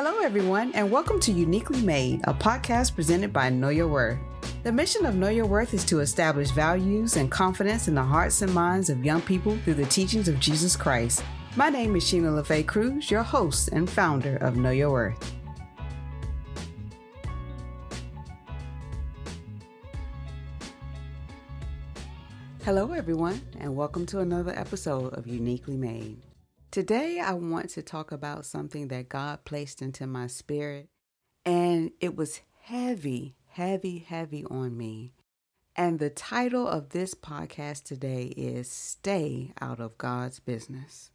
Hello, everyone, and welcome to Uniquely Made, a podcast presented by Know Your Worth. The mission of Know Your Worth is to establish values and confidence in the hearts and minds of young people through the teachings of Jesus Christ. My name is Sheena LaFay Cruz, your host and founder of Know Your Worth. Hello, everyone, and welcome to another episode of Uniquely Made. Today, I want to talk about something that God placed into my spirit, and it was heavy, heavy, heavy on me. And the title of this podcast today is Stay Out of God's Business.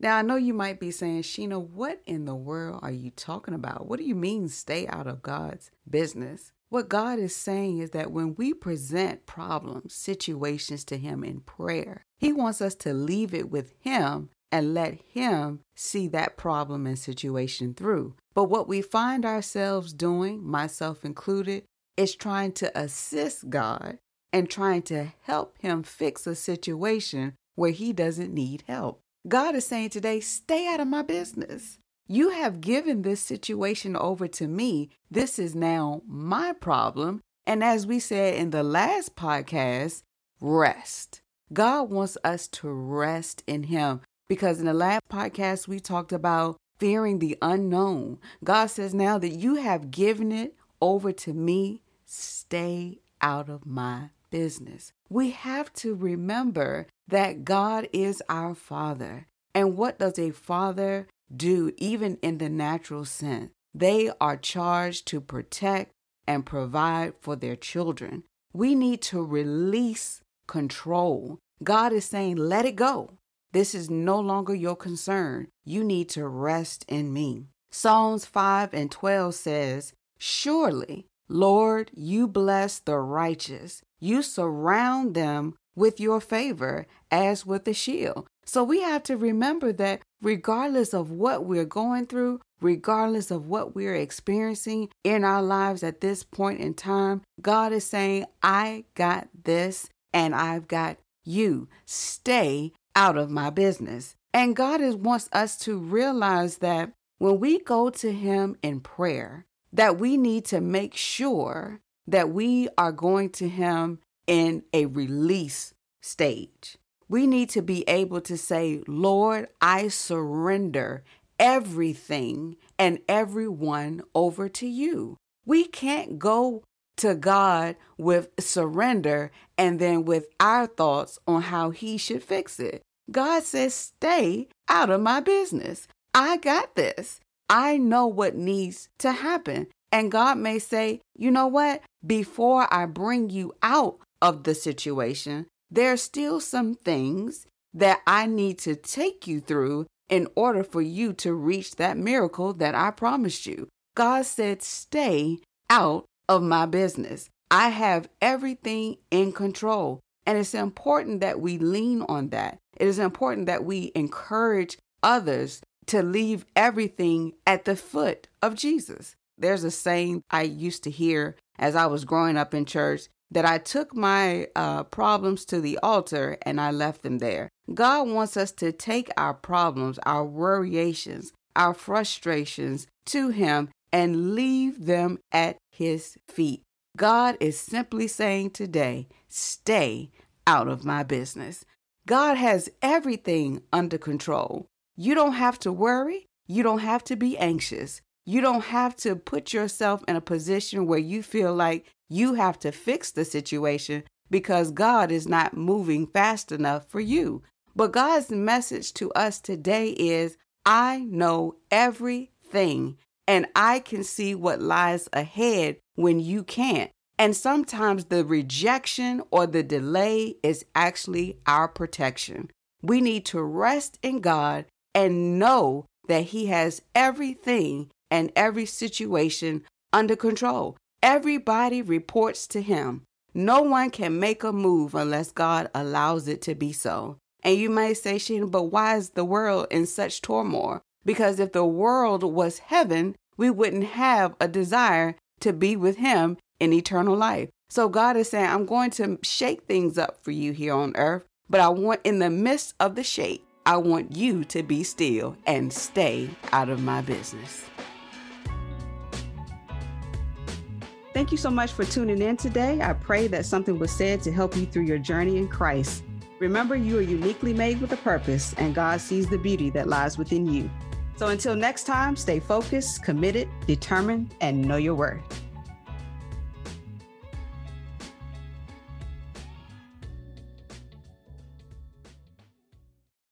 Now, I know you might be saying, Sheena, what in the world are you talking about? What do you mean, stay out of God's business? What God is saying is that when we present problems, situations to Him in prayer, He wants us to leave it with Him and let Him see that problem and situation through. But what we find ourselves doing, myself included, is trying to assist God and trying to help Him fix a situation where He doesn't need help. God is saying today, stay out of my business. You have given this situation over to me. This is now my problem. And as we said in the last podcast, rest. God wants us to rest in Him. Because in the last podcast, we talked about fearing the unknown. God says now that you have given it over to me, stay out of my business. We have to remember that God is our Father. And what does a father do, even in the natural sense? They are charged to protect and provide for their children. We need to release control. God is saying, let it go. This is no longer your concern. You need to rest in me. Psalms 5 and 12 says, Surely, Lord, you bless the righteous. You surround them with your favor as with a shield. So we have to remember that regardless of what we're going through, regardless of what we're experiencing in our lives at this point in time, God is saying, I got this and I've got you. Stay out of my business. And God is, wants us to realize that when we go to Him in prayer, that we need to make sure that we are going to Him in a release stage. We need to be able to say, Lord, I surrender everything and everyone over to you. We can't go to God with surrender and then with our thoughts on how He should fix it. God says, Stay out of my business. I got this. I know what needs to happen. And God may say, You know what? Before I bring you out of the situation, there's still some things that I need to take you through in order for you to reach that miracle that I promised you. God said, Stay out of my business. I have everything in control. And it's important that we lean on that. It is important that we encourage others to leave everything at the foot of Jesus. There's a saying I used to hear as I was growing up in church that I took my uh, problems to the altar and I left them there. God wants us to take our problems, our worriations, our frustrations to Him and leave them at His feet. God is simply saying today, stay out of my business. God has everything under control. You don't have to worry. You don't have to be anxious. You don't have to put yourself in a position where you feel like you have to fix the situation because God is not moving fast enough for you. But God's message to us today is I know everything and I can see what lies ahead when you can't. And sometimes the rejection or the delay is actually our protection. We need to rest in God and know that He has everything and every situation under control. Everybody reports to Him. No one can make a move unless God allows it to be so. And you may say, Sheena, but why is the world in such turmoil? because if the world was heaven, we wouldn't have a desire to be with Him in eternal life. So God is saying, I'm going to shake things up for you here on earth, but I want in the midst of the shake, I want you to be still and stay out of my business. Thank you so much for tuning in today. I pray that something was said to help you through your journey in Christ. Remember, you are uniquely made with a purpose, and God sees the beauty that lies within you. So until next time, stay focused, committed, determined, and know your worth.